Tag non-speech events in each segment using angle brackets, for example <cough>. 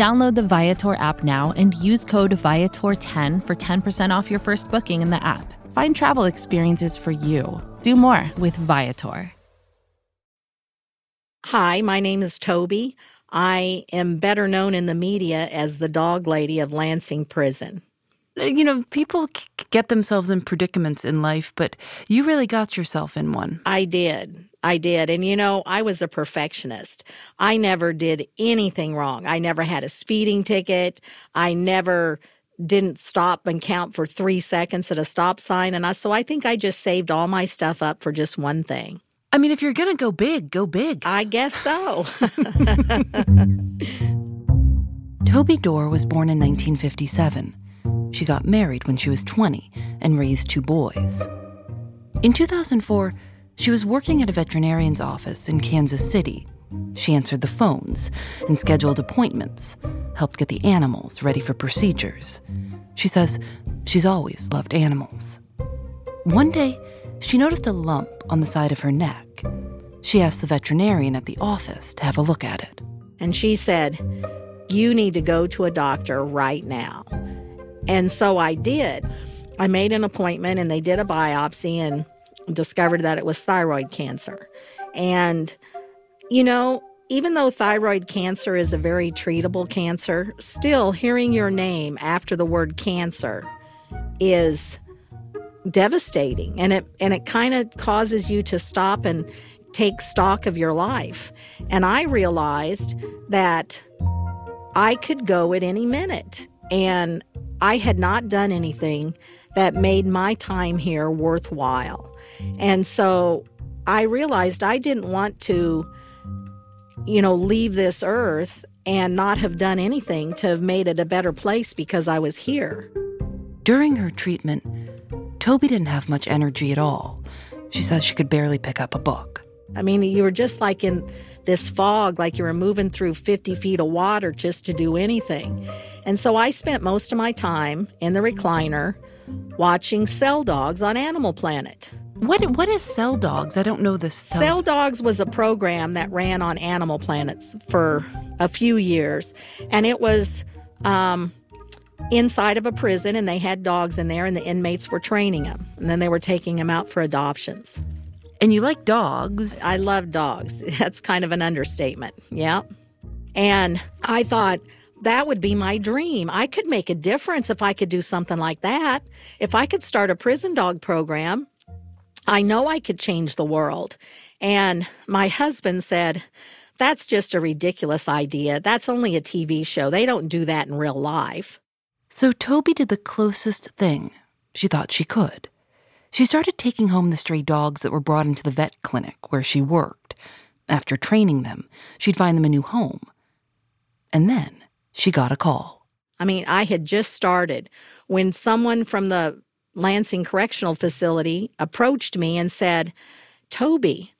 Download the Viator app now and use code Viator10 for 10% off your first booking in the app. Find travel experiences for you. Do more with Viator. Hi, my name is Toby. I am better known in the media as the dog lady of Lansing Prison. Uh, you know, people get themselves in predicaments in life, but you really got yourself in one. I did. I did. And you know, I was a perfectionist. I never did anything wrong. I never had a speeding ticket. I never didn't stop and count for three seconds at a stop sign. And I, so I think I just saved all my stuff up for just one thing. I mean, if you're going to go big, go big. I guess so. <laughs> Toby Dorr was born in 1957. She got married when she was 20 and raised two boys. In 2004, she was working at a veterinarian's office in Kansas City. She answered the phones and scheduled appointments, helped get the animals ready for procedures. She says she's always loved animals. One day, she noticed a lump on the side of her neck. She asked the veterinarian at the office to have a look at it. And she said, You need to go to a doctor right now. And so I did. I made an appointment and they did a biopsy and discovered that it was thyroid cancer. And, you know, even though thyroid cancer is a very treatable cancer, still hearing your name after the word cancer is devastating and it and it kind of causes you to stop and take stock of your life. And I realized that I could go at any minute and I had not done anything that made my time here worthwhile. And so I realized I didn't want to, you know, leave this earth and not have done anything to have made it a better place because I was here. During her treatment, Toby didn't have much energy at all. She says she could barely pick up a book. I mean, you were just like in this fog, like you were moving through 50 feet of water just to do anything. And so I spent most of my time in the recliner watching Cell Dogs on Animal Planet. What what is Cell Dogs? I don't know the Stuff. Cell Dogs was a program that ran on Animal Planets for a few years, and it was um, inside of a prison, and they had dogs in there, and the inmates were training them, and then they were taking them out for adoptions. And you like dogs? I love dogs. <laughs> That's kind of an understatement. Yeah. And I thought that would be my dream. I could make a difference if I could do something like that. If I could start a prison dog program, I know I could change the world. And my husband said, That's just a ridiculous idea. That's only a TV show. They don't do that in real life. So Toby did the closest thing she thought she could. She started taking home the stray dogs that were brought into the vet clinic where she worked. After training them, she'd find them a new home. And then she got a call. I mean, I had just started when someone from the Lansing Correctional Facility approached me and said, Toby,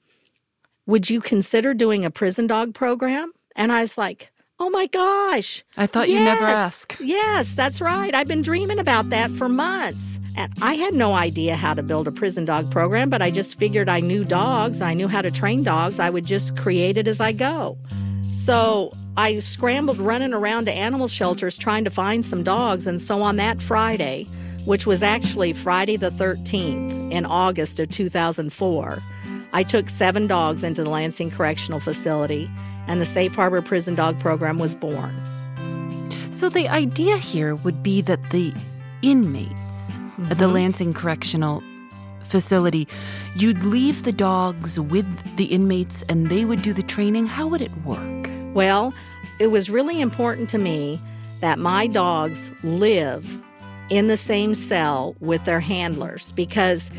would you consider doing a prison dog program? And I was like, Oh my gosh. I thought yes, you never ask. Yes, that's right. I've been dreaming about that for months. And I had no idea how to build a prison dog program, but I just figured I knew dogs. I knew how to train dogs. I would just create it as I go. So I scrambled running around to animal shelters trying to find some dogs. And so on that Friday, which was actually Friday the 13th in August of 2004, I took seven dogs into the Lansing Correctional Facility, and the Safe Harbor Prison Dog Program was born. So the idea here would be that the inmates at the mm-hmm. Lansing Correctional Facility, you'd leave the dogs with the inmates and they would do the training. How would it work? Well, it was really important to me that my dogs live in the same cell with their handlers because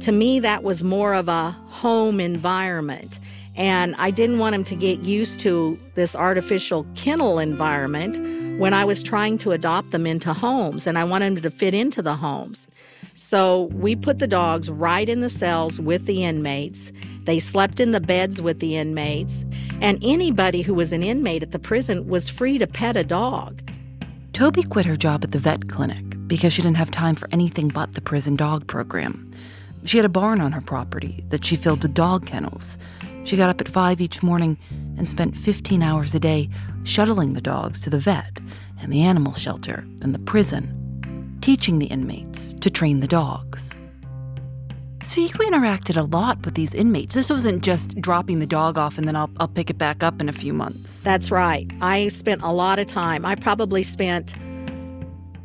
to me that was more of a home environment. And I didn't want them to get used to this artificial kennel environment when I was trying to adopt them into homes, and I wanted them to fit into the homes. So we put the dogs right in the cells with the inmates. They slept in the beds with the inmates, and anybody who was an inmate at the prison was free to pet a dog. Toby quit her job at the vet clinic because she didn't have time for anything but the prison dog program. She had a barn on her property that she filled with dog kennels. She got up at 5 each morning and spent 15 hours a day shuttling the dogs to the vet and the animal shelter and the prison, teaching the inmates to train the dogs. So you interacted a lot with these inmates. This wasn't just dropping the dog off and then I'll, I'll pick it back up in a few months. That's right. I spent a lot of time. I probably spent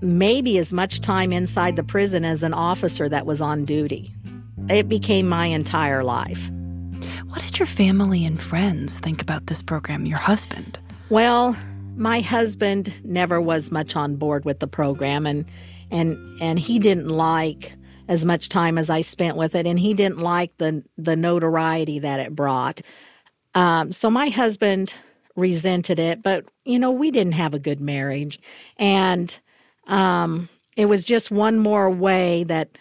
maybe as much time inside the prison as an officer that was on duty. It became my entire life. What did your family and friends think about this program, your husband? Well, my husband never was much on board with the program and and and he didn't like as much time as I spent with it and he didn't like the the notoriety that it brought. Um, so my husband resented it, but you know, we didn't have a good marriage and um, it was just one more way that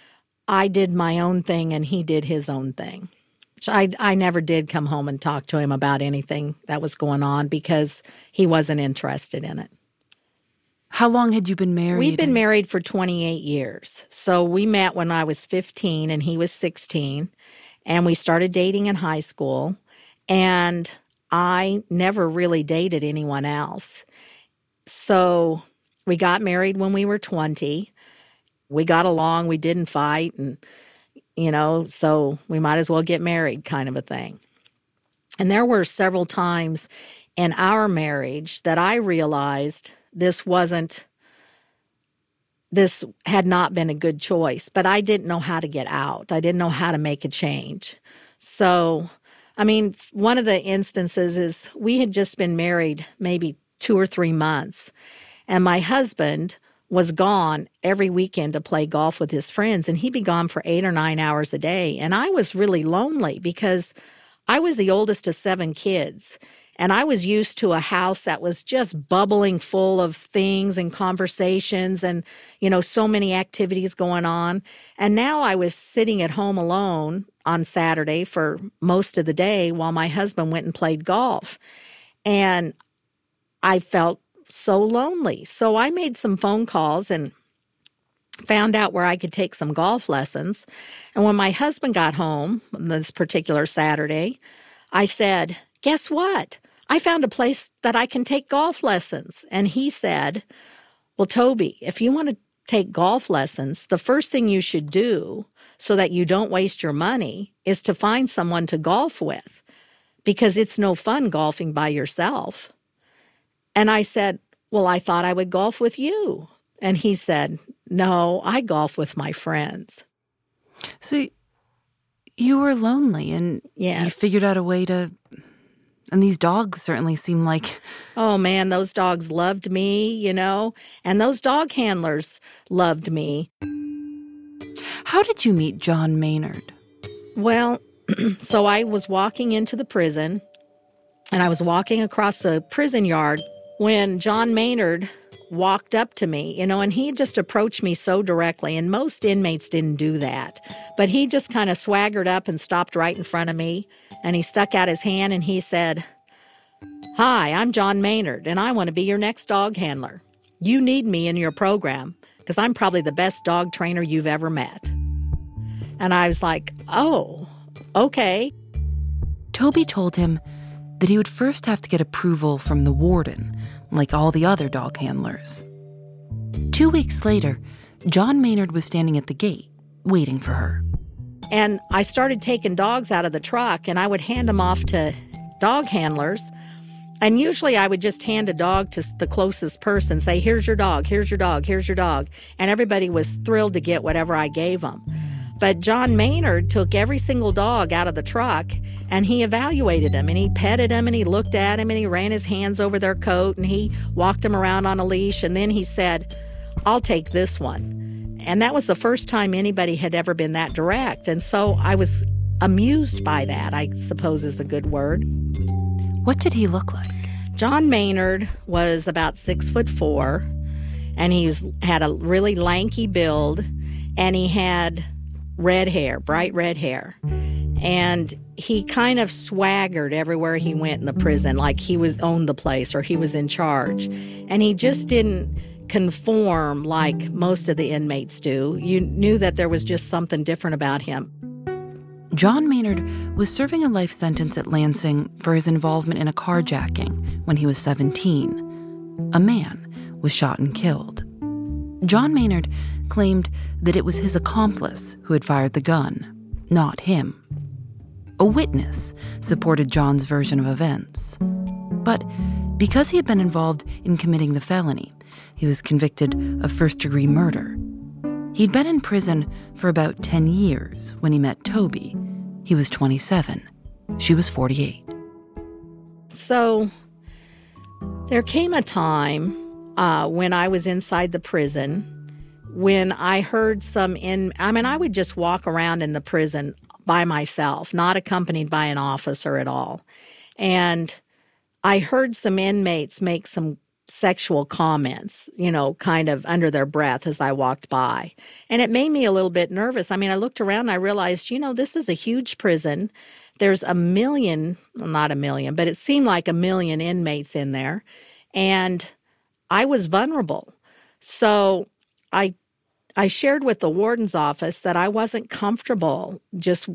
I did my own thing and he did his own thing. I, I never did come home and talk to him about anything that was going on because he wasn't interested in it. How long had you been married? We've been married for 28 years. So we met when I was 15 and he was 16. And we started dating in high school. And I never really dated anyone else. So we got married when we were 20. We got along, we didn't fight. And you know, so we might as well get married, kind of a thing. And there were several times in our marriage that I realized this wasn't, this had not been a good choice, but I didn't know how to get out. I didn't know how to make a change. So, I mean, one of the instances is we had just been married maybe two or three months, and my husband was gone every weekend to play golf with his friends, and he'd be gone for eight or nine hours a day. And I was really lonely because I was the oldest of seven kids. And I was used to a house that was just bubbling full of things and conversations and, you know, so many activities going on. And now I was sitting at home alone on Saturday for most of the day while my husband went and played golf. And I felt so lonely. So I made some phone calls and found out where I could take some golf lessons. And when my husband got home this particular Saturday, I said, Guess what? I found a place that I can take golf lessons. And he said, Well, Toby, if you want to take golf lessons, the first thing you should do so that you don't waste your money is to find someone to golf with because it's no fun golfing by yourself. And I said, Well, I thought I would golf with you. And he said, No, I golf with my friends. So you were lonely and yes. you figured out a way to. And these dogs certainly seem like. Oh man, those dogs loved me, you know, and those dog handlers loved me. How did you meet John Maynard? Well, <clears throat> so I was walking into the prison and I was walking across the prison yard when John Maynard walked up to me, you know, and he just approached me so directly. And most inmates didn't do that. But he just kind of swaggered up and stopped right in front of me. And he stuck out his hand and he said, Hi, I'm John Maynard, and I want to be your next dog handler. You need me in your program because I'm probably the best dog trainer you've ever met. And I was like, Oh, okay. Toby told him that he would first have to get approval from the warden, like all the other dog handlers. Two weeks later, John Maynard was standing at the gate, waiting for her. And I started taking dogs out of the truck, and I would hand them off to dog handlers. And usually I would just hand a dog to the closest person, say, Here's your dog, here's your dog, here's your dog. And everybody was thrilled to get whatever I gave them. But John Maynard took every single dog out of the truck and he evaluated them and he petted them and he looked at them and he ran his hands over their coat and he walked them around on a leash. And then he said, I'll take this one. And that was the first time anybody had ever been that direct. And so I was amused by that, I suppose is a good word. What did he look like? John Maynard was about six foot four, and he was, had a really lanky build, and he had red hair, bright red hair. And he kind of swaggered everywhere he went in the prison, like he was owned the place or he was in charge. And he just didn't conform like most of the inmates do. You knew that there was just something different about him. John Maynard was serving a life sentence at Lansing for his involvement in a carjacking when he was 17. A man was shot and killed. John Maynard claimed that it was his accomplice who had fired the gun, not him. A witness supported John's version of events. But because he had been involved in committing the felony, he was convicted of first degree murder He'd been in prison for about 10 years when he met Toby. He was 27. She was 48. So there came a time uh, when I was inside the prison when I heard some in, I mean, I would just walk around in the prison by myself, not accompanied by an officer at all. And I heard some inmates make some sexual comments, you know, kind of under their breath as I walked by. And it made me a little bit nervous. I mean, I looked around and I realized, you know, this is a huge prison. There's a million, well, not a million, but it seemed like a million inmates in there. And I was vulnerable. So I I shared with the warden's office that I wasn't comfortable just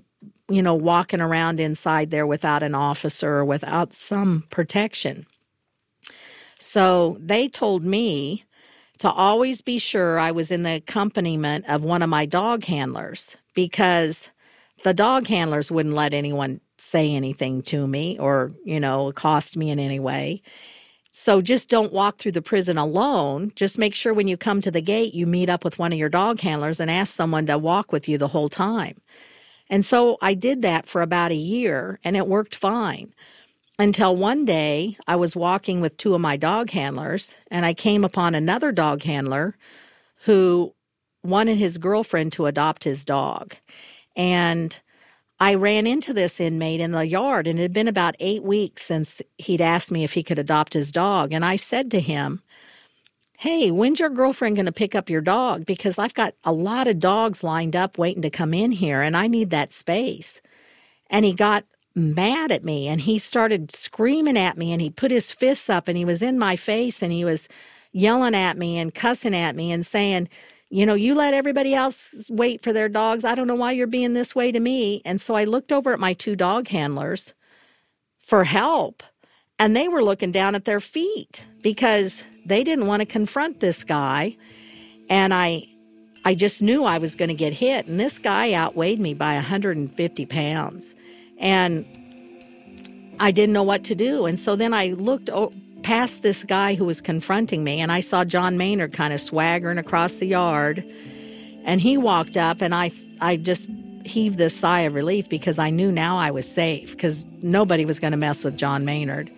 you know walking around inside there without an officer or without some protection. So they told me to always be sure I was in the accompaniment of one of my dog handlers because the dog handlers wouldn't let anyone say anything to me or, you know, accost me in any way. So just don't walk through the prison alone. Just make sure when you come to the gate, you meet up with one of your dog handlers and ask someone to walk with you the whole time. And so I did that for about a year and it worked fine until one day I was walking with two of my dog handlers and I came upon another dog handler who wanted his girlfriend to adopt his dog. And I ran into this inmate in the yard and it had been about eight weeks since he'd asked me if he could adopt his dog. And I said to him, Hey, when's your girlfriend going to pick up your dog? Because I've got a lot of dogs lined up waiting to come in here and I need that space. And he got mad at me and he started screaming at me and he put his fists up and he was in my face and he was yelling at me and cussing at me and saying, you know, you let everybody else wait for their dogs. I don't know why you're being this way to me. And so I looked over at my two dog handlers for help and they were looking down at their feet because they didn't want to confront this guy. And I I just knew I was going to get hit and this guy outweighed me by 150 pounds. And I didn't know what to do. And so then I looked past this guy who was confronting me, and I saw John Maynard kind of swaggering across the yard. And he walked up, and I, I just heaved this sigh of relief because I knew now I was safe because nobody was going to mess with John Maynard.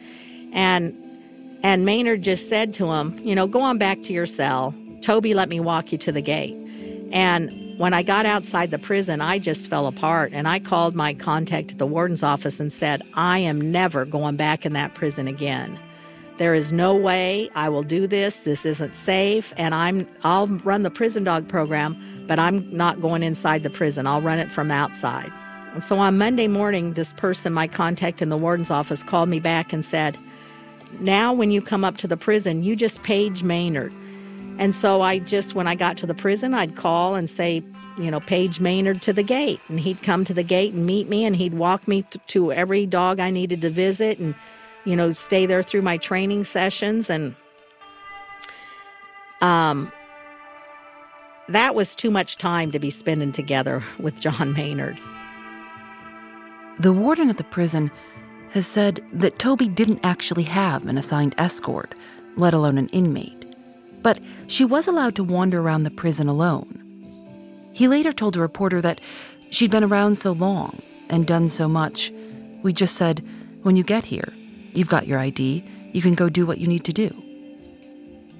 And and Maynard just said to him, you know, go on back to your cell. Toby let me walk you to the gate. And when I got outside the prison, I just fell apart. And I called my contact at the warden's office and said, I am never going back in that prison again. There is no way I will do this. This isn't safe. And I'm I'll run the prison dog program, but I'm not going inside the prison. I'll run it from outside. And so on Monday morning, this person, my contact in the warden's office, called me back and said, Now when you come up to the prison, you just page Maynard. And so I just, when I got to the prison, I'd call and say, you know, Page Maynard to the gate. And he'd come to the gate and meet me and he'd walk me th- to every dog I needed to visit and, you know, stay there through my training sessions. And um, that was too much time to be spending together with John Maynard. The warden at the prison has said that Toby didn't actually have an assigned escort, let alone an inmate. But she was allowed to wander around the prison alone. He later told a reporter that she'd been around so long and done so much. We just said, when you get here, you've got your ID, you can go do what you need to do.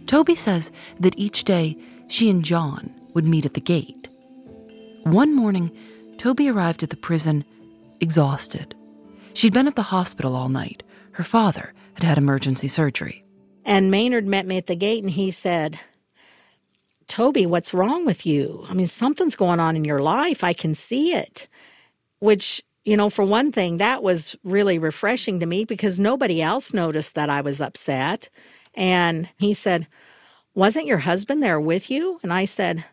Toby says that each day she and John would meet at the gate. One morning, Toby arrived at the prison exhausted. She'd been at the hospital all night. Her father had had emergency surgery. And Maynard met me at the gate and he said, Toby, what's wrong with you? I mean, something's going on in your life. I can see it. Which, you know, for one thing, that was really refreshing to me because nobody else noticed that I was upset. And he said, Wasn't your husband there with you? And I said,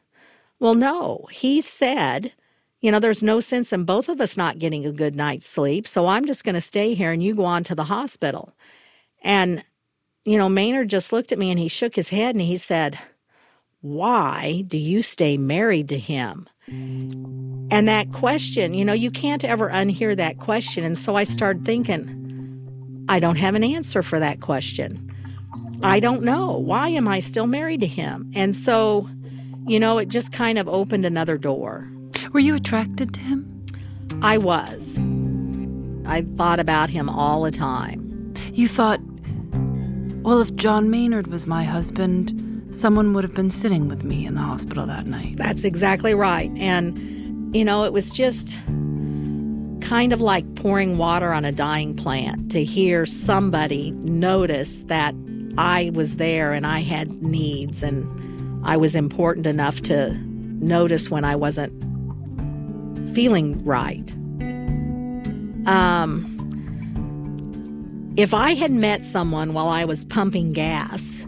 Well, no. He said, You know, there's no sense in both of us not getting a good night's sleep. So I'm just going to stay here and you go on to the hospital. And, you know, Maynard just looked at me and he shook his head and he said, Why do you stay married to him? And that question, you know, you can't ever unhear that question. And so I started thinking, I don't have an answer for that question. I don't know. Why am I still married to him? And so, you know, it just kind of opened another door. Were you attracted to him? I was. I thought about him all the time. You thought, well, if John Maynard was my husband, someone would have been sitting with me in the hospital that night. That's exactly right. And, you know, it was just kind of like pouring water on a dying plant to hear somebody notice that I was there and I had needs and I was important enough to notice when I wasn't feeling right. Um, if I had met someone while I was pumping gas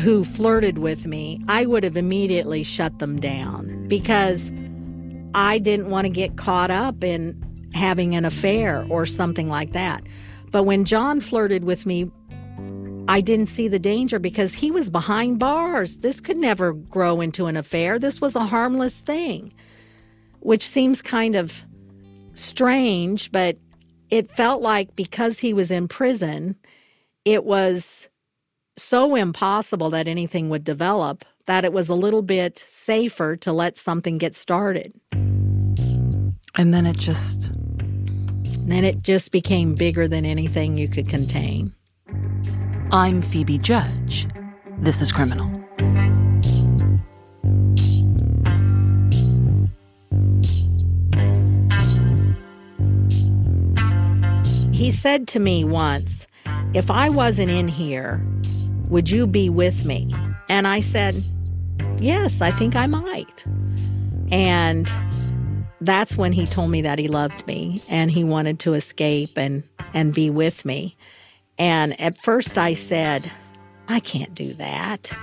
who flirted with me, I would have immediately shut them down because I didn't want to get caught up in having an affair or something like that. But when John flirted with me I didn't see the danger because he was behind bars. This could never grow into an affair. This was a harmless thing, which seems kind of strange, but it felt like because he was in prison, it was so impossible that anything would develop that it was a little bit safer to let something get started. And then it just. Then it just became bigger than anything you could contain. I'm Phoebe Judge. This is Criminal. He said to me once, If I wasn't in here, would you be with me? And I said, Yes, I think I might. And that's when he told me that he loved me and he wanted to escape and, and be with me. And at first I said, I can't do that.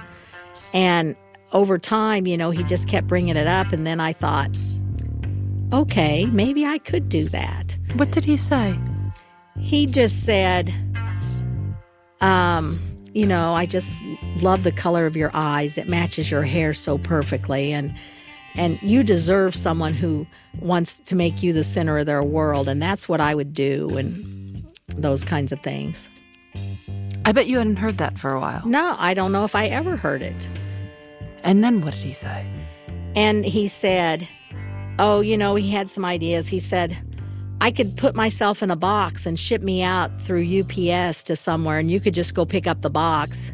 And over time, you know, he just kept bringing it up. And then I thought, okay, maybe I could do that. What did he say? He just said, um, you know, I just love the color of your eyes. It matches your hair so perfectly. And and you deserve someone who wants to make you the center of their world. And that's what I would do and those kinds of things. I bet you hadn't heard that for a while. No, I don't know if I ever heard it. And then what did he say? And he said, Oh, you know, he had some ideas. He said, I could put myself in a box and ship me out through UPS to somewhere, and you could just go pick up the box.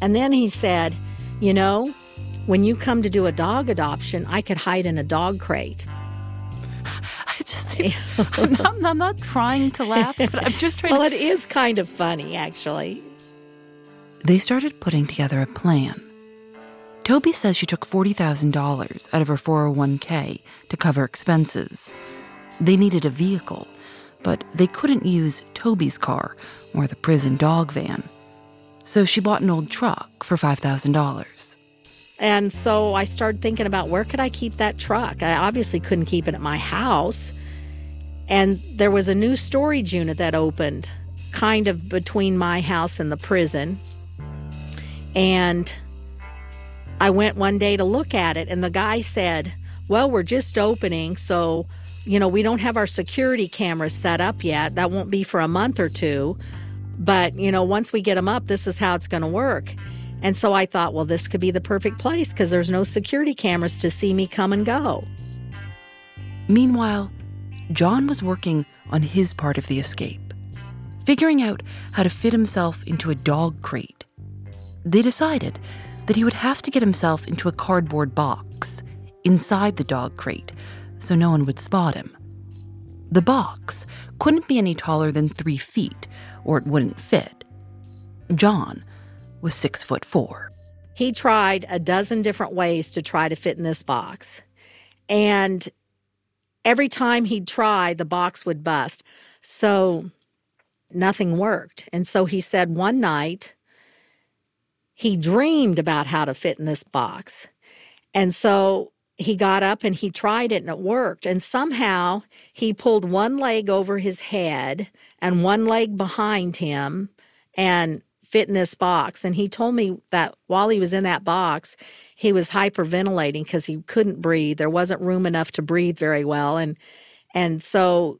And then he said, You know, when you come to do a dog adoption, I could hide in a dog crate. <laughs> I just, I'm not, I'm not trying to laugh, but I'm just trying <laughs> well, to. it is kind of funny, actually. They started putting together a plan. Toby says she took $40,000 out of her 401k to cover expenses. They needed a vehicle, but they couldn't use Toby's car or the prison dog van. So she bought an old truck for $5,000. And so I started thinking about where could I keep that truck? I obviously couldn't keep it at my house. And there was a new storage unit that opened kind of between my house and the prison. And I went one day to look at it, and the guy said, Well, we're just opening, so you know, we don't have our security cameras set up yet. That won't be for a month or two. But, you know, once we get them up, this is how it's going to work. And so I thought, well, this could be the perfect place because there's no security cameras to see me come and go. Meanwhile, John was working on his part of the escape, figuring out how to fit himself into a dog crate. They decided that he would have to get himself into a cardboard box inside the dog crate so no one would spot him. The box couldn't be any taller than three feet, or it wouldn't fit. John was six foot four. He tried a dozen different ways to try to fit in this box. And every time he'd try, the box would bust. So nothing worked. And so he said one night he dreamed about how to fit in this box. And so he got up and he tried it and it worked. And somehow he pulled one leg over his head and one leg behind him and fit in this box. And he told me that while he was in that box, he was hyperventilating because he couldn't breathe. There wasn't room enough to breathe very well. And and so,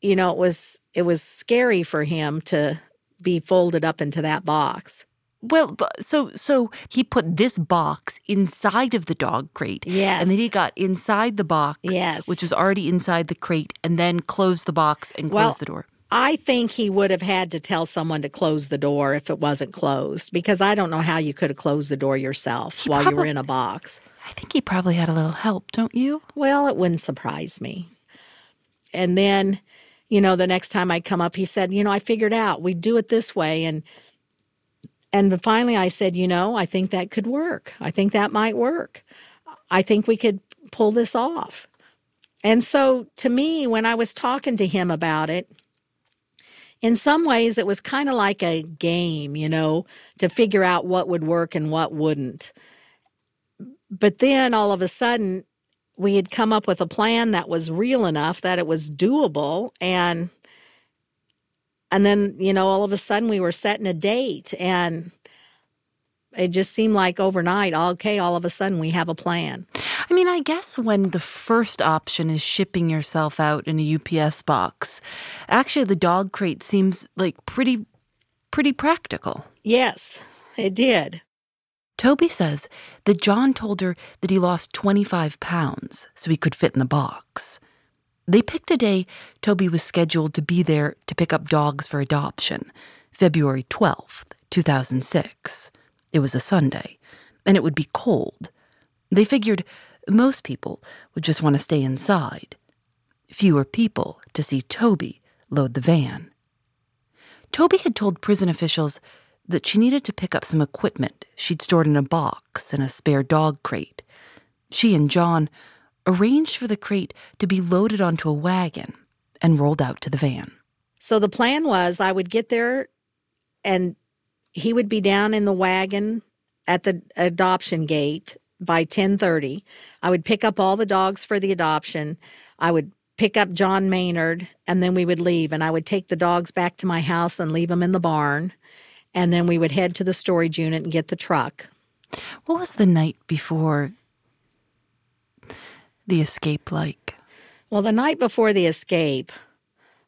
you know, it was it was scary for him to be folded up into that box. Well, so so he put this box inside of the dog crate. Yes. And then he got inside the box, yes. which was already inside the crate, and then closed the box and closed well, the door. I think he would have had to tell someone to close the door if it wasn't closed, because I don't know how you could have closed the door yourself He while probably- you were in a box. I think he probably had a little help, don't you? Well, it wouldn't surprise me. And then, you know, the next time I come up, he said, you know, I figured out we do it this way. And and finally I said, you know, I think that could work. I think that might work. I think we could pull this off. And so to me, when I was talking to him about it, in some ways it was kind of like a game, you know, to figure out what would work and what wouldn't. But then all of a sudden, we had come up with a plan that was real enough that it was doable and and then you know all of a sudden we were setting a date and it just seemed like overnight okay all of a sudden we have a plan I mean, I guess when the first option is shipping yourself out in a UPS box, actually the dog crate seems like pretty pretty practical. yes it did Toby says that John told her that he lost 25 pounds so he could fit in the box. They picked a day Toby was scheduled to be there to pick up dogs for adoption, February 12th, 2006. It was a Sunday, and it would be cold. They figured most people would just want to stay inside. Fewer people to see Toby load the van. Toby had told prison officials that she needed to pick up some equipment she'd stored in a box in a spare dog crate. She and John arranged for the crate to be loaded onto a wagon and rolled out to the van. so the plan was i would get there and he would be down in the wagon at the adoption gate by 10:30 i would pick up all the dogs for the adoption. I would pick up john maynard and then we would leave and i would take the dogs back to my house and leave them in the barn. And then we would head to the storage unit and get the truck. What was the night before the escape like? Well, the night before the escape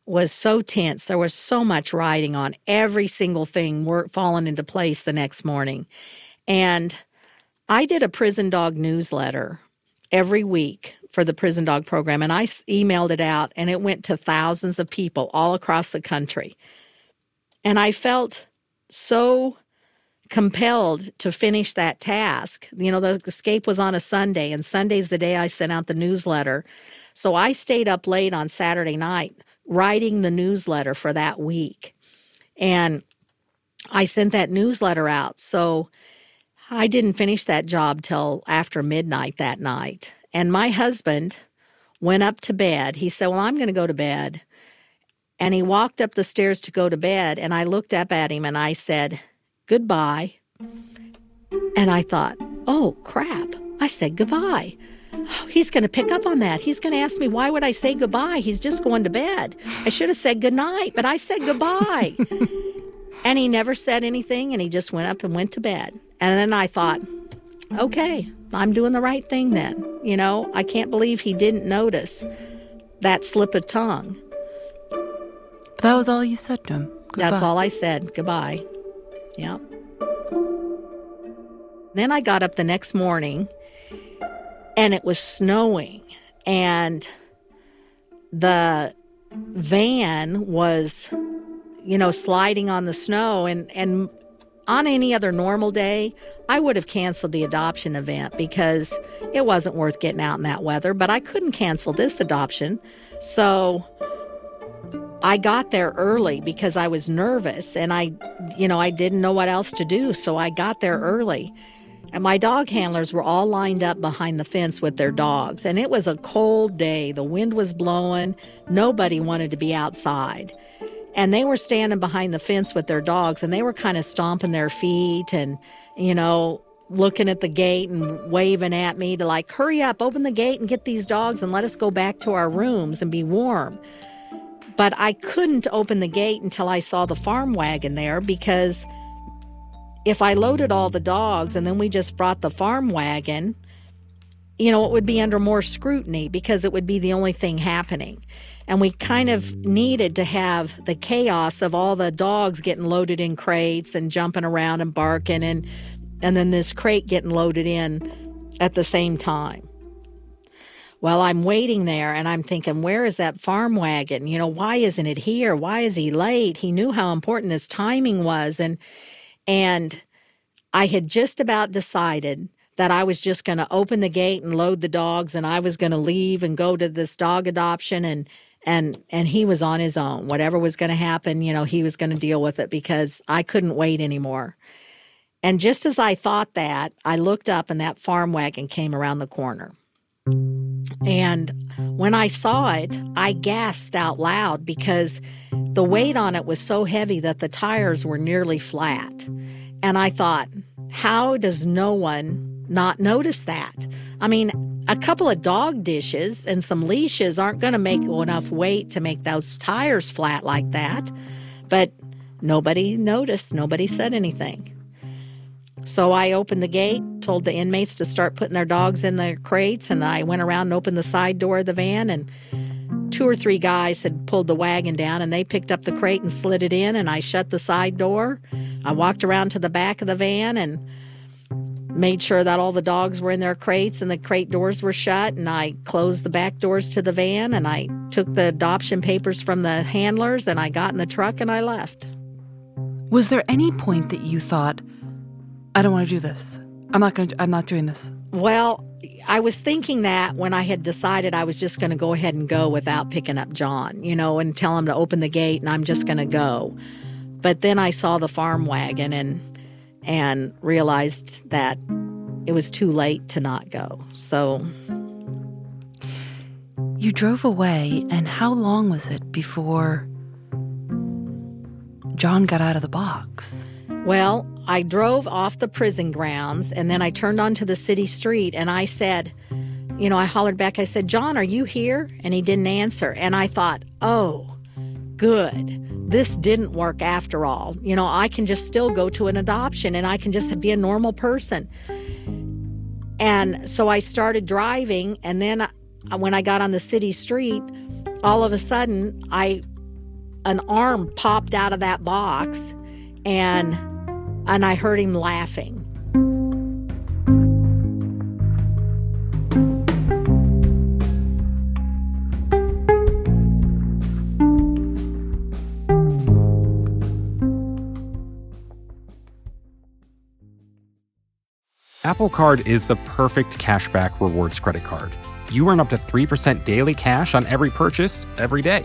was so tense. There was so much riding on every single thing were falling into place the next morning. And I did a prison dog newsletter every week for the prison dog program and I emailed it out and it went to thousands of people all across the country. And I felt so compelled to finish that task. You know, the escape was on a Sunday, and Sunday's the day I sent out the newsletter. So I stayed up late on Saturday night writing the newsletter for that week. And I sent that newsletter out. So I didn't finish that job till after midnight that night. And my husband went up to bed. He said, Well, I'm going to go to bed. And he walked up the stairs to go to bed. And I looked up at him and I said, Goodbye. And I thought, Oh, crap. I said goodbye. Oh, he's going to pick up on that. He's going to ask me, Why would I say goodbye? He's just going to bed. I should have said goodnight, but I said goodbye. <laughs> and he never said anything and he just went up and went to bed. And then I thought, Okay, I'm doing the right thing then. You know, I can't believe he didn't notice that slip of tongue. But that was all you said to him. Goodbye. That's all I said. Goodbye. Yep. Then I got up the next morning and it was snowing and the van was you know sliding on the snow and and on any other normal day I would have canceled the adoption event because it wasn't worth getting out in that weather but I couldn't cancel this adoption so I got there early because I was nervous and I you know I didn't know what else to do so I got there early and my dog handlers were all lined up behind the fence with their dogs. And it was a cold day. The wind was blowing. Nobody wanted to be outside. And they were standing behind the fence with their dogs and they were kind of stomping their feet and, you know, looking at the gate and waving at me to like, hurry up, open the gate and get these dogs and let us go back to our rooms and be warm. But I couldn't open the gate until I saw the farm wagon there because if I loaded all the dogs and then we just brought the farm wagon, you know, it would be under more scrutiny because it would be the only thing happening. And we kind of needed to have the chaos of all the dogs getting loaded in crates and jumping around and barking and and then this crate getting loaded in at the same time. Well, I'm waiting there and I'm thinking, where is that farm wagon? You know, why isn't it here? Why is he late? He knew how important this timing was and and I had just about decided that I was just going to open the gate and load the dogs and I was going to leave and go to this dog adoption and and and he was on his own. Whatever was going to happen, you know, he was going to deal with it because I couldn't wait anymore. And just as I thought that, I looked up and that farm wagon came around the corner. And when I saw it, I gasped out loud because the weight on it was so heavy that the tires were nearly flat. And I thought, how does no one not notice that? I mean, a couple of dog dishes and some leashes aren't going to make enough weight to make those tires flat like that. But nobody noticed, nobody said anything. So I opened the gate, told the inmates to start putting their dogs in their crates, and I went around and opened the side door of the van and two or three guys had pulled the wagon down and they picked up the crate and slid it in and I shut the side door. I walked around to the back of the van and made sure that all the dogs were in their crates and the crate doors were shut and I closed the back doors to the van and I took the adoption papers from the handlers and I got in the truck and I left. Was there any point that you thought I don't want to do this. I'm not going to I'm not doing this. Well, I was thinking that when I had decided I was just going to go ahead and go without picking up John, you know, and tell him to open the gate and I'm just going to go. But then I saw the farm wagon and and realized that it was too late to not go. So you drove away and how long was it before John got out of the box? Well, I drove off the prison grounds and then I turned onto the city street and I said, you know, I hollered back, I said, John, are you here? And he didn't answer. And I thought, oh, good. This didn't work after all. You know, I can just still go to an adoption and I can just be a normal person. And so I started driving. And then when I got on the city street, all of a sudden, I an arm popped out of that box and and I heard him laughing. Apple Card is the perfect cashback rewards credit card. You earn up to 3% daily cash on every purchase every day.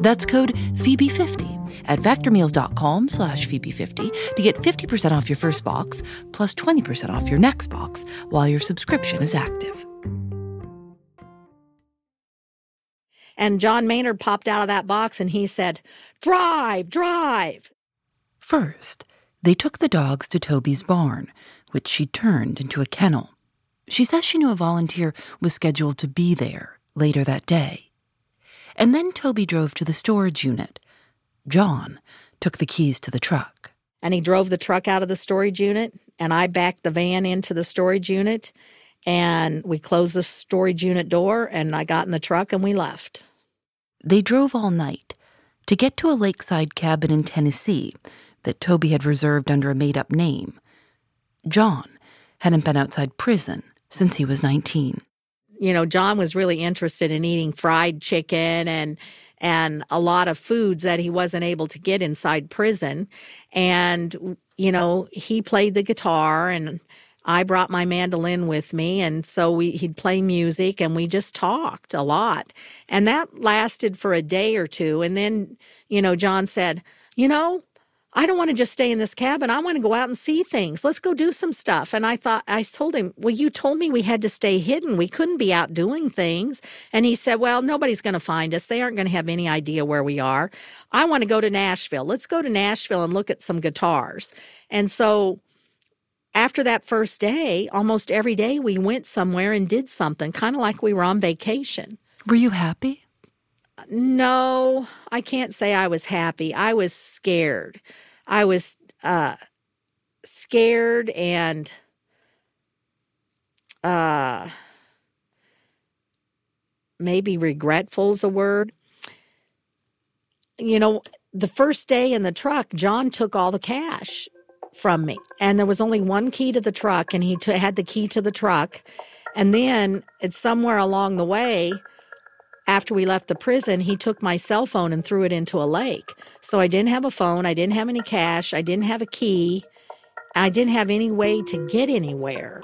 That's code Phoebe50 at factormeals.com slash Phoebe50 to get 50% off your first box, plus 20% off your next box while your subscription is active. And John Maynard popped out of that box and he said, Drive, drive. First, they took the dogs to Toby's barn, which she turned into a kennel. She says she knew a volunteer was scheduled to be there later that day. And then Toby drove to the storage unit. John took the keys to the truck. And he drove the truck out of the storage unit, and I backed the van into the storage unit, and we closed the storage unit door, and I got in the truck and we left. They drove all night to get to a lakeside cabin in Tennessee that Toby had reserved under a made up name. John hadn't been outside prison since he was 19. You know, John was really interested in eating fried chicken and and a lot of foods that he wasn't able to get inside prison. And you know, he played the guitar and I brought my mandolin with me and so we he'd play music and we just talked a lot. And that lasted for a day or two and then, you know, John said, "You know, I don't want to just stay in this cabin. I want to go out and see things. Let's go do some stuff. And I thought, I told him, Well, you told me we had to stay hidden. We couldn't be out doing things. And he said, Well, nobody's going to find us. They aren't going to have any idea where we are. I want to go to Nashville. Let's go to Nashville and look at some guitars. And so after that first day, almost every day we went somewhere and did something, kind of like we were on vacation. Were you happy? No, I can't say I was happy. I was scared. I was uh, scared and uh, maybe regretful is a word. You know, the first day in the truck, John took all the cash from me, and there was only one key to the truck, and he t- had the key to the truck. And then it's somewhere along the way after we left the prison, he took my cell phone and threw it into a lake. So I didn't have a phone, I didn't have any cash, I didn't have a key, I didn't have any way to get anywhere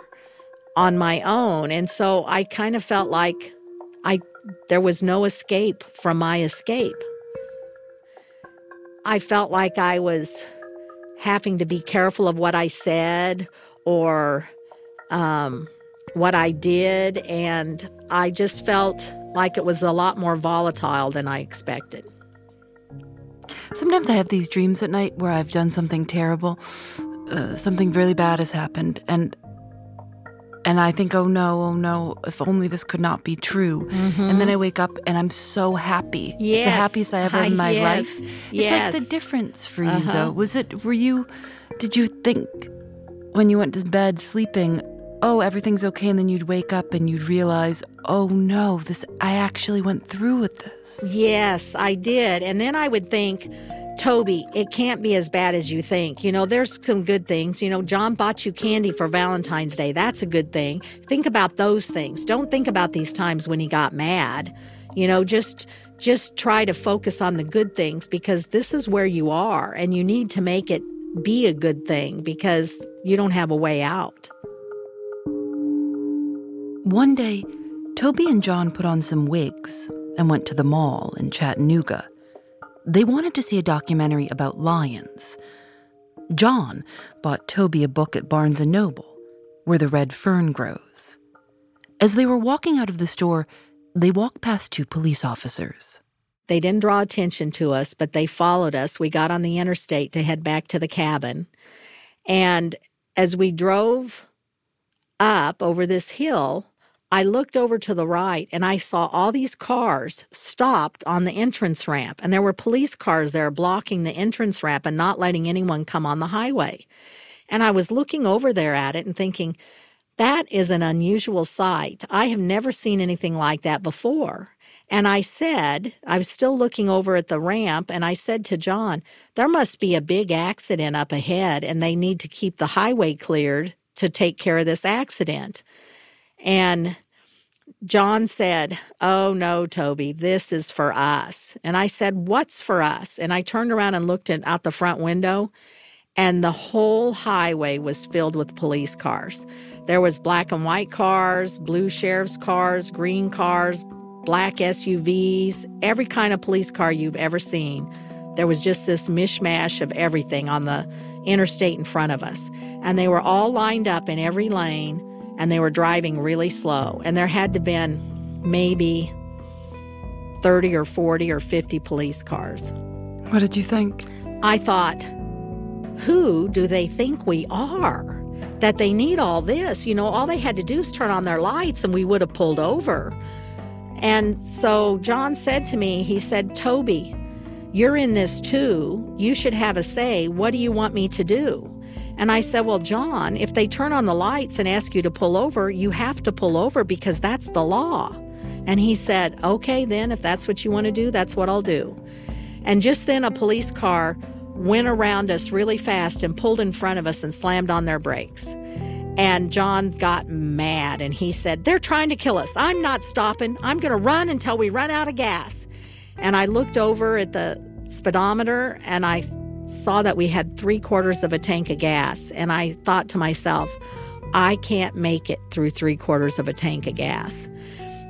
on my own. And so I kind of felt like I there was no escape from my escape. I felt like I was having to be careful of what I said or um, what I did, and I just felt like it was a lot more volatile than I expected. Sometimes I have these dreams at night where I've done something terrible, uh, something really bad has happened, and and I think, oh no, oh no, if only this could not be true. Mm-hmm. And then I wake up and I'm so happy. Yes. the happiest I ever <laughs> in my yes. life. It's yes. like the difference for you uh-huh. though. Was it were you did you think when you went to bed sleeping, oh, everything's okay, and then you'd wake up and you'd realize, oh no, this I actually went through with this. Yes, I did. And then I would think, Toby, it can't be as bad as you think. You know, there's some good things. You know, John bought you candy for Valentine's Day. That's a good thing. Think about those things. Don't think about these times when he got mad. You know, just just try to focus on the good things because this is where you are and you need to make it be a good thing because you don't have a way out. One day, Toby and John put on some wigs and went to the mall in Chattanooga. They wanted to see a documentary about lions. John bought Toby a book at Barnes & Noble, where the red fern grows. As they were walking out of the store, they walked past two police officers. They didn't draw attention to us, but they followed us. We got on the interstate to head back to the cabin. And as we drove up over this hill, I looked over to the right and I saw all these cars stopped on the entrance ramp. And there were police cars there blocking the entrance ramp and not letting anyone come on the highway. And I was looking over there at it and thinking, that is an unusual sight. I have never seen anything like that before. And I said, I was still looking over at the ramp, and I said to John, there must be a big accident up ahead, and they need to keep the highway cleared to take care of this accident. And John said, Oh no, Toby, this is for us. And I said, What's for us? And I turned around and looked at, out the front window, and the whole highway was filled with police cars. There was black and white cars, blue sheriff's cars, green cars, black SUVs, every kind of police car you've ever seen. There was just this mishmash of everything on the interstate in front of us. And they were all lined up in every lane and they were driving really slow. And there had to been maybe 30 or 40 or 50 police cars. What did you think? I thought, who do they think we are? That they need all this. You know, all they had to do is turn on their lights and we would have pulled over. And so John said to me, he said, Toby, you're in this too. You should have a say. What do you want me to do? And I said, Well, John, if they turn on the lights and ask you to pull over, you have to pull over because that's the law. And he said, Okay, then, if that's what you want to do, that's what I'll do. And just then, a police car went around us really fast and pulled in front of us and slammed on their brakes. And John got mad and he said, They're trying to kill us. I'm not stopping. I'm going to run until we run out of gas. And I looked over at the speedometer and I saw that we had three quarters of a tank of gas. And I thought to myself, I can't make it through three quarters of a tank of gas.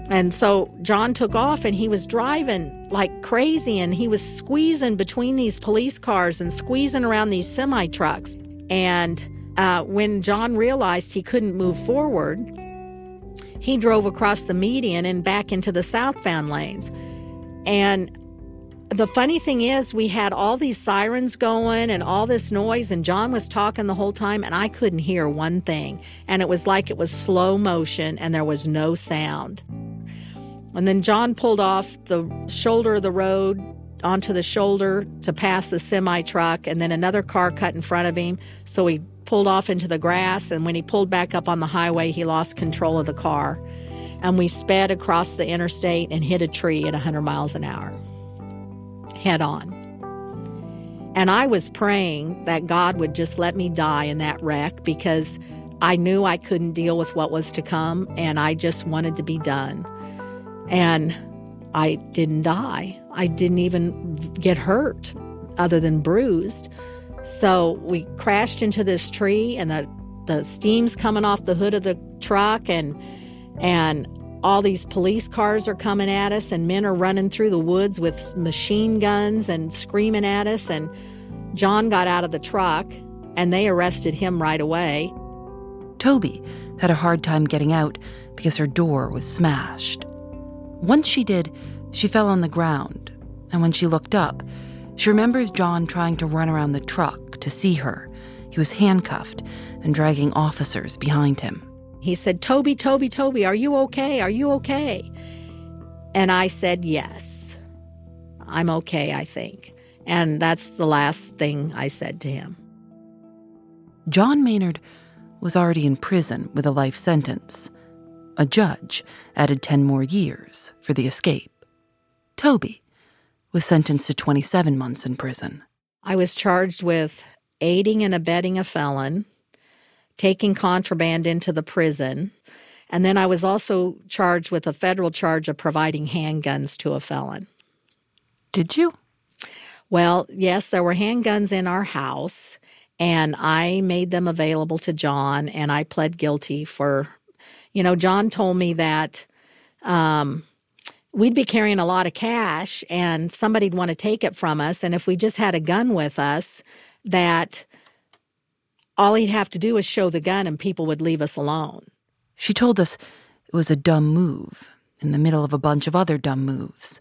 And so John took off and he was driving like crazy and he was squeezing between these police cars and squeezing around these semi trucks. And uh, when John realized he couldn't move forward, he drove across the median and back into the southbound lanes. And the funny thing is, we had all these sirens going and all this noise, and John was talking the whole time, and I couldn't hear one thing. And it was like it was slow motion and there was no sound. And then John pulled off the shoulder of the road onto the shoulder to pass the semi truck, and then another car cut in front of him. So he pulled off into the grass, and when he pulled back up on the highway, he lost control of the car. And we sped across the interstate and hit a tree at 100 miles an hour head on. And I was praying that God would just let me die in that wreck because I knew I couldn't deal with what was to come and I just wanted to be done. And I didn't die. I didn't even get hurt other than bruised. So we crashed into this tree and the the steam's coming off the hood of the truck and and all these police cars are coming at us and men are running through the woods with machine guns and screaming at us and John got out of the truck and they arrested him right away. Toby had a hard time getting out because her door was smashed. Once she did, she fell on the ground, and when she looked up, she remembers John trying to run around the truck to see her. He was handcuffed and dragging officers behind him. He said, Toby, Toby, Toby, are you okay? Are you okay? And I said, Yes, I'm okay, I think. And that's the last thing I said to him. John Maynard was already in prison with a life sentence. A judge added 10 more years for the escape. Toby was sentenced to 27 months in prison. I was charged with aiding and abetting a felon, taking contraband into the prison. And then I was also charged with a federal charge of providing handguns to a felon. Did you? Well, yes, there were handguns in our house, and I made them available to John, and I pled guilty for, you know, John told me that um, we'd be carrying a lot of cash and somebody'd want to take it from us. And if we just had a gun with us, that all he'd have to do is show the gun and people would leave us alone. She told us it was a dumb move in the middle of a bunch of other dumb moves.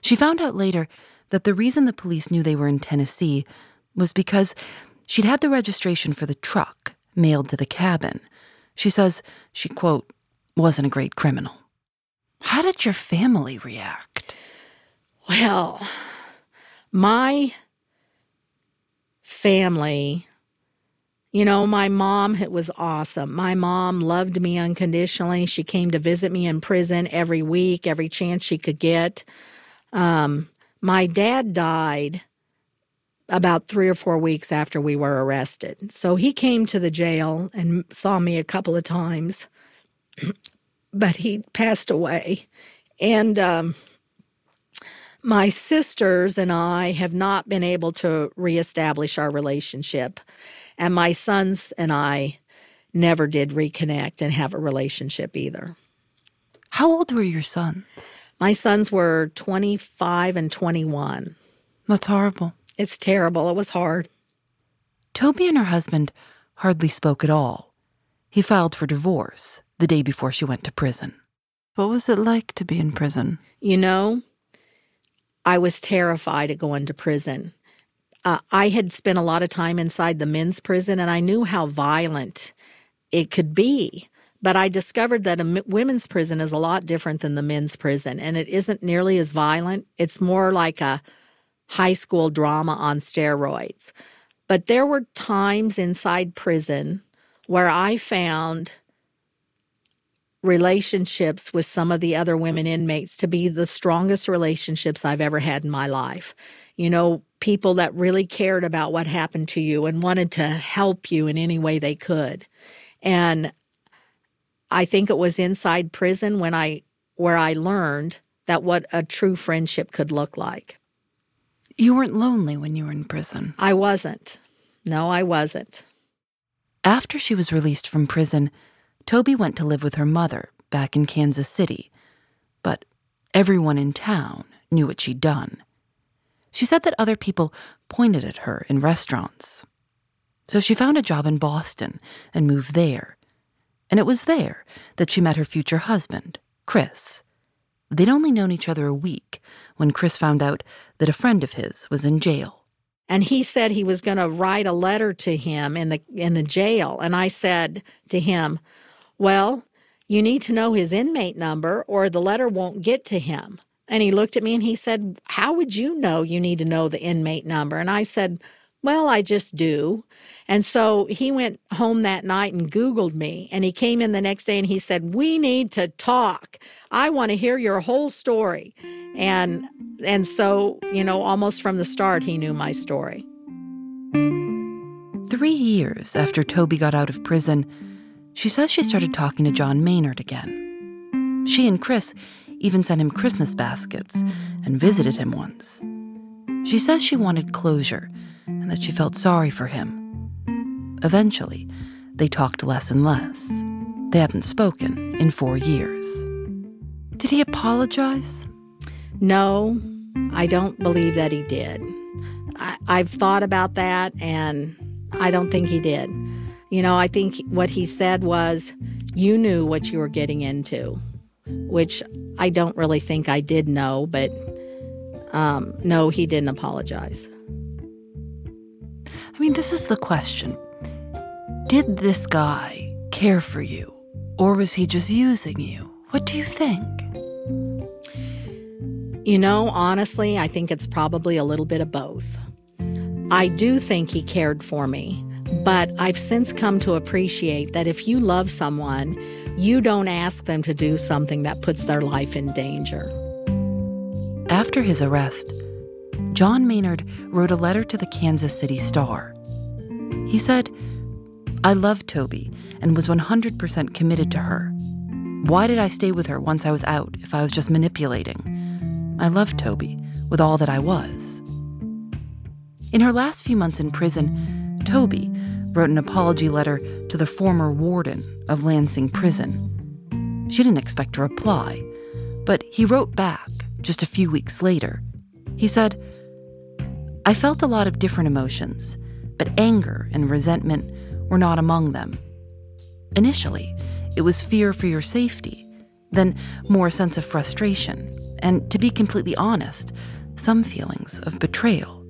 She found out later that the reason the police knew they were in Tennessee was because she'd had the registration for the truck mailed to the cabin. She says she, quote, wasn't a great criminal. How did your family react? Well, my family You know, my mom it was awesome. My mom loved me unconditionally. She came to visit me in prison every week, every chance she could get. Um, my dad died about three or four weeks after we were arrested. So he came to the jail and saw me a couple of times, <clears throat> but he passed away. And um, my sisters and I have not been able to reestablish our relationship. And my sons and I never did reconnect and have a relationship either. How old were your sons? My sons were 25 and 21. That's horrible. It's terrible. It was hard. Toby and her husband hardly spoke at all. He filed for divorce the day before she went to prison. What was it like to be in prison? You know, I was terrified of going to prison. Uh, I had spent a lot of time inside the men's prison and I knew how violent it could be. But I discovered that a women's prison is a lot different than the men's prison and it isn't nearly as violent. It's more like a high school drama on steroids. But there were times inside prison where I found relationships with some of the other women inmates to be the strongest relationships I've ever had in my life. You know, people that really cared about what happened to you and wanted to help you in any way they could. And I think it was inside prison when I where I learned that what a true friendship could look like. You weren't lonely when you were in prison. I wasn't. No, I wasn't. After she was released from prison, Toby went to live with her mother back in Kansas City. But everyone in town knew what she'd done. She said that other people pointed at her in restaurants. So she found a job in Boston and moved there. And it was there that she met her future husband, Chris. They'd only known each other a week when Chris found out that a friend of his was in jail. And he said he was going to write a letter to him in the in the jail and I said to him, "Well, you need to know his inmate number or the letter won't get to him." And he looked at me and he said, "How would you know you need to know the inmate number?" And I said, well, I just do. And so he went home that night and Googled me. And he came in the next day and he said, We need to talk. I want to hear your whole story. And and so, you know, almost from the start he knew my story. Three years after Toby got out of prison, she says she started talking to John Maynard again. She and Chris even sent him Christmas baskets and visited him once. She says she wanted closure and that she felt sorry for him. Eventually, they talked less and less. They haven't spoken in four years. Did he apologize? No, I don't believe that he did. I, I've thought about that, and I don't think he did. You know, I think what he said was, You knew what you were getting into, which I don't really think I did know, but um, no, he didn't apologize. I mean, this is the question Did this guy care for you, or was he just using you? What do you think? You know, honestly, I think it's probably a little bit of both. I do think he cared for me, but I've since come to appreciate that if you love someone, you don't ask them to do something that puts their life in danger. After his arrest, John Maynard wrote a letter to the Kansas City Star. He said, I loved Toby and was 100% committed to her. Why did I stay with her once I was out if I was just manipulating? I loved Toby with all that I was. In her last few months in prison, Toby wrote an apology letter to the former warden of Lansing Prison. She didn't expect a reply, but he wrote back just a few weeks later. He said, I felt a lot of different emotions, but anger and resentment were not among them. Initially, it was fear for your safety, then more sense of frustration, and to be completely honest, some feelings of betrayal.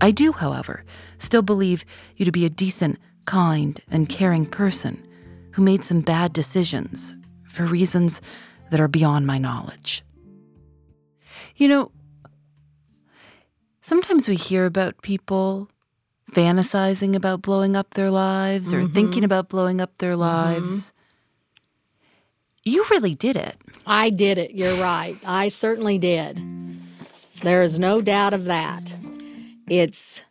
I do, however, still believe you to be a decent, kind, and caring person who made some bad decisions for reasons that are beyond my knowledge. You know, Sometimes we hear about people fantasizing about blowing up their lives or mm-hmm. thinking about blowing up their mm-hmm. lives. Mm-hmm. You really did it. I did it. You're right. I certainly did. There is no doubt of that. It's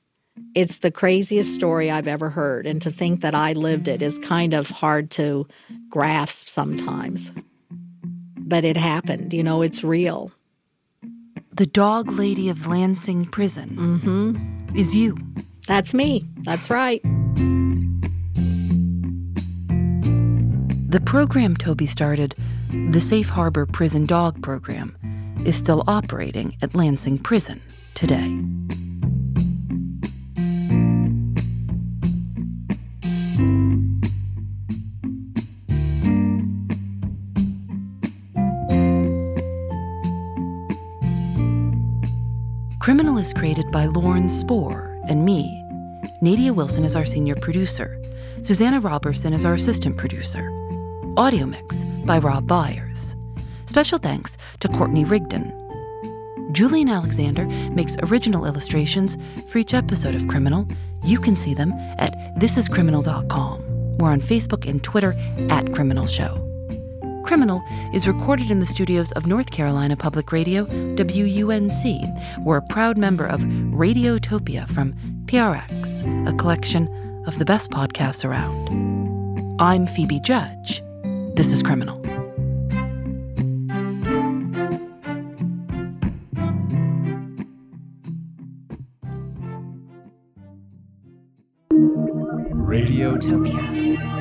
it's the craziest story I've ever heard and to think that I lived it is kind of hard to grasp sometimes. But it happened, you know, it's real. The dog lady of Lansing prison mm-hmm. is you. That's me. That's right. The program Toby started, the Safe Harbor Prison Dog Program, is still operating at Lansing Prison today. Is created by Lauren Spohr and me. Nadia Wilson is our senior producer. Susanna Robertson is our assistant producer. Audio mix by Rob Byers. Special thanks to Courtney Rigdon. Julienne Alexander makes original illustrations for each episode of Criminal. You can see them at thisiscriminal.com. We're on Facebook and Twitter at Criminal Show. Criminal is recorded in the studios of North Carolina Public Radio, WUNC. We're a proud member of Radiotopia from PRX, a collection of the best podcasts around. I'm Phoebe Judge. This is Criminal. Radiotopia